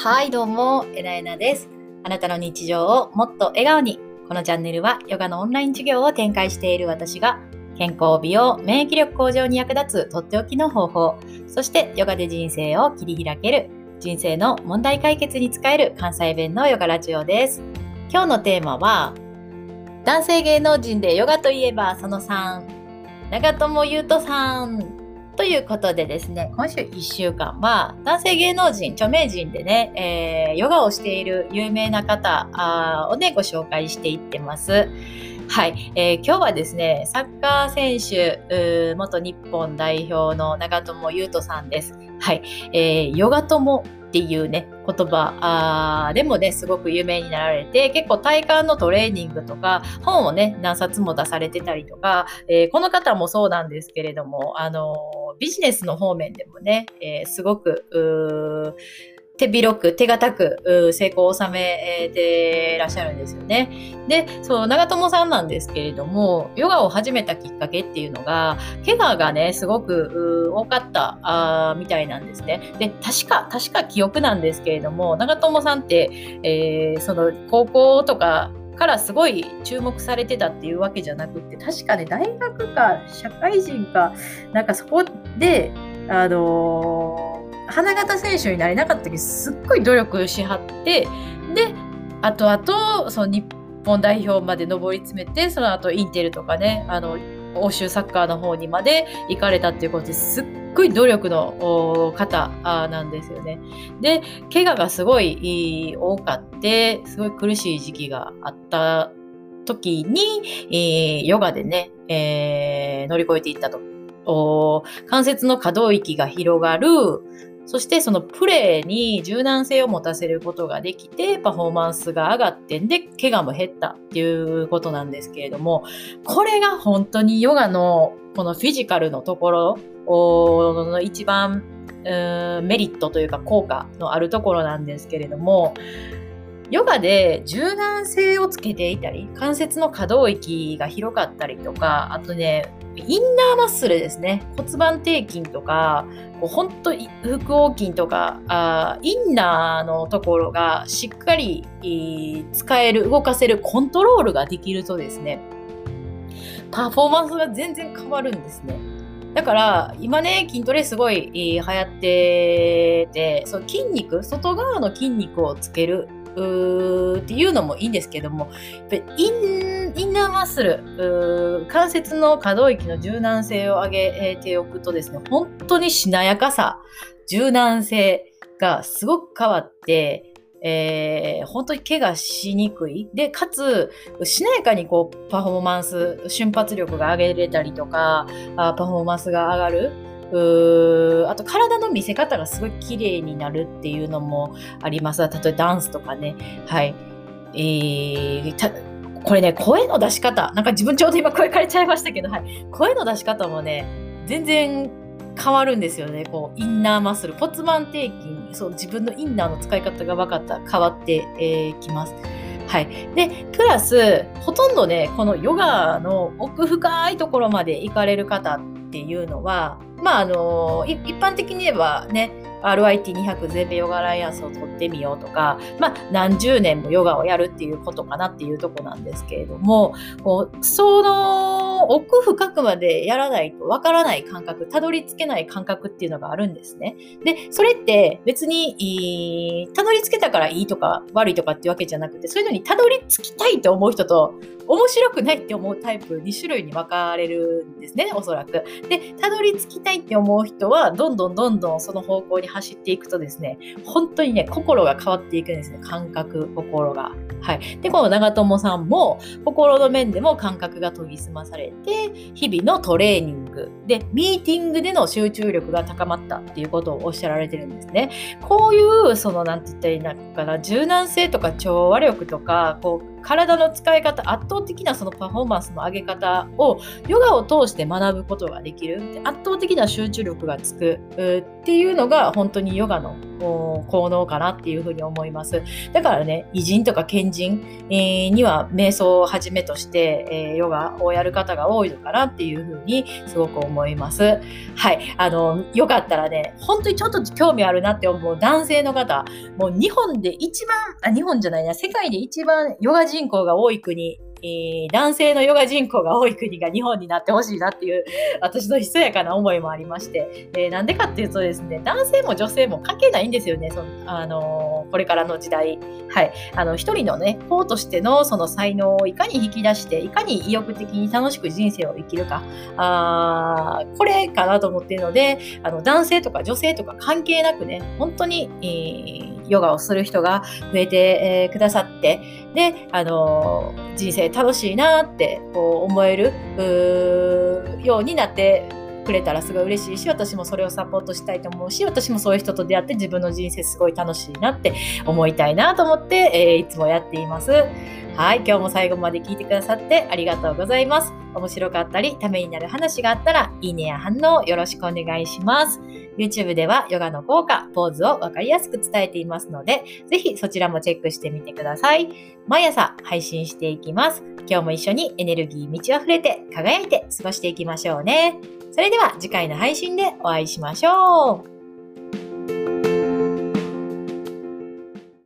はい、どうも、えなえなです。あなたの日常をもっと笑顔に。このチャンネルはヨガのオンライン授業を展開している私が健康、美容、免疫力向上に役立つとっておきの方法、そしてヨガで人生を切り開ける人生の問題解決に使える関西弁のヨガラジオです。今日のテーマは男性芸能人でヨガといえばその3、長友佑都さんということでですね、今週1週間は男性芸能人、著名人でね、えーヨガをしている有名な方をね、ご紹介していってます。はい、えー今日はですね、サッカー選手、元日本代表の長友佑都さんです。はい、えーヨガ友っていうね、言葉あでもね、すごく有名になられて、結構体幹のトレーニングとか、本をね、何冊も出されてたりとか、えーこの方もそうなんですけれども、あのービジネスの方面でもね、えーすごく、手広く、手堅く成功を収めてらっしゃるんですよね。で、そう、長友さんなんですけれども、ヨガを始めたきっかけっていうのが、怪我がね、すごく多かったあみたいなんですね。で、確か、確か記憶なんですけれども、長友さんって、えーその高校とかからすごい注目されてたっていうわけじゃなくって、確かね、大学か社会人か、なんかそこで、あのー花形選手になれなかった時すっごい努力しはって、で、あとあと、その日本代表まで上り詰めて、その後インテルとかね、あの、欧州サッカーの方にまで行かれたっていうことですっごい努力の方なんですよね。で、怪我がすごい多かって、すごい苦しい時期があった時に、ヨガでね、えー乗り越えていったと。関節の可動域が広がる、そしてそのプレーに柔軟性を持たせることができて、パフォーマンスが上がってんで、怪我も減ったっていうことなんですけれども、これが本当にヨガのこのフィジカルのところの一番メリットというか効果のあるところなんですけれども、ヨガで柔軟性をつけていたり、関節の可動域が広かったりとか、あとね、インナーマッスルですね。骨盤底筋とか、こう本当腹横筋とかあインナーのところがしっかり使える、動かせる、コントロールができるとですね、パフォーマンスが全然変わるんですね。だから今ね筋トレすごいえー流行っててそう筋肉外側の筋肉をつけるっていうのもいいんですけどもやっぱりインインナーマッスル関節の可動域の柔軟性を上げておくとですね本当にしなやかさ柔軟性がすごく変わってえー本当に怪我しにくい。で、かつ、しなやかにこう、パフォーマンス、瞬発力が上げれたりとか、あパフォーマンスが上がる。うあと体の見せ方がすごい綺麗になるっていうのもあります。例えばダンスとかね。はい。えーたこれね、声の出し方。なんか自分ちょうど今声変えちゃいましたけど、はい。声の出し方もね、全然変わるんですよね。こう、インナーマッスル。骨盤底筋。そう、自分のインナーの使い方が分かった、変わってき、えーきます。はい。で、プラス、ほとんどね、このヨガの奥深いところまで行かれる方っていうのは、まあ、あの、い一般的に言えばね、RIT200 全米ヨガアライアンスを取ってみようとか、まあ、何十年もヨガをやるっていうことかなっていうとこなんですけれども、こうその奥深くまでやらないとわからない感覚、たどり着けない感覚っていうのがあるんですね。で、それって別に、たどり着けたからいいとか悪いとかっていうわけじゃなくて、そういうのにたどり着きたいと思う人と、面白くないって思うタイプ2種類に分かれるんですね、おそらく。で、たどり着きたいって思う人は、どんどんどんどんその方向に走っていくとですね、本当にね、心が変わっていくんですね、感覚、心が。はい。で、この長友さんも、心の面でも感覚が研ぎ澄まされて、日々のトレーニングで、ミーティングでの集中力が高まったっていうことをおっしゃられてるんですね。こういう、その、なんて言ったらいいのかな、柔軟性とか調和力とか、こう、体の使い方、圧倒的なそのパフォーマンスの上げ方をヨガを通して学ぶことができる。圧倒的な集中力がつくっていうのが本当にヨガの効能かなっていうふうに思います。だからね、偉人とか賢人、え、には瞑想をはじめとして、え、ヨガをやる方が多いのかなっていうふうにすごく思います。はい。あの、よかったらね、本当にちょっと興味あるなって思う男性の方、もう日本で一番、あ、日本じゃないな、世界で一番ヨガ人人口が多い国えー、男性のヨガ人口が多い国が日本になってほしいなっていう私のひそやかな思いもありまして、えー、なんでかっていうとですね男性も女性も関係ないんですよねその、あのー、これからの時代。はい。あの一人のね方としてのその才能をいかに引き出していかに意欲的に楽しく人生を生きるか。あこれかなと思っているのであの男性とか女性とか関係なくね本当に、えーヨガをする人が増えて、えー、くださって、で、あの、人生楽しいなってこう思えるようになってくれたらすごい嬉しいし、私もそれをサポートしたいと思うし、私もそういう人と出会って自分の人生すごい楽しいなって思いたいなと思って、えー、いつもやっています。はい、今日も最後まで聞いてくださってありがとうございます。面白かったり、ためになる話があったら、いいねや反応よろしくお願いします。YouTube ではヨガの効果、ポーズをわかりやすく伝えていますので、ぜひそちらもチェックしてみてください。毎朝配信していきます。今日も一緒にエネルギー満ち溢れて輝いて過ごしていきましょうね。それでは次回の配信でお会いしましょう。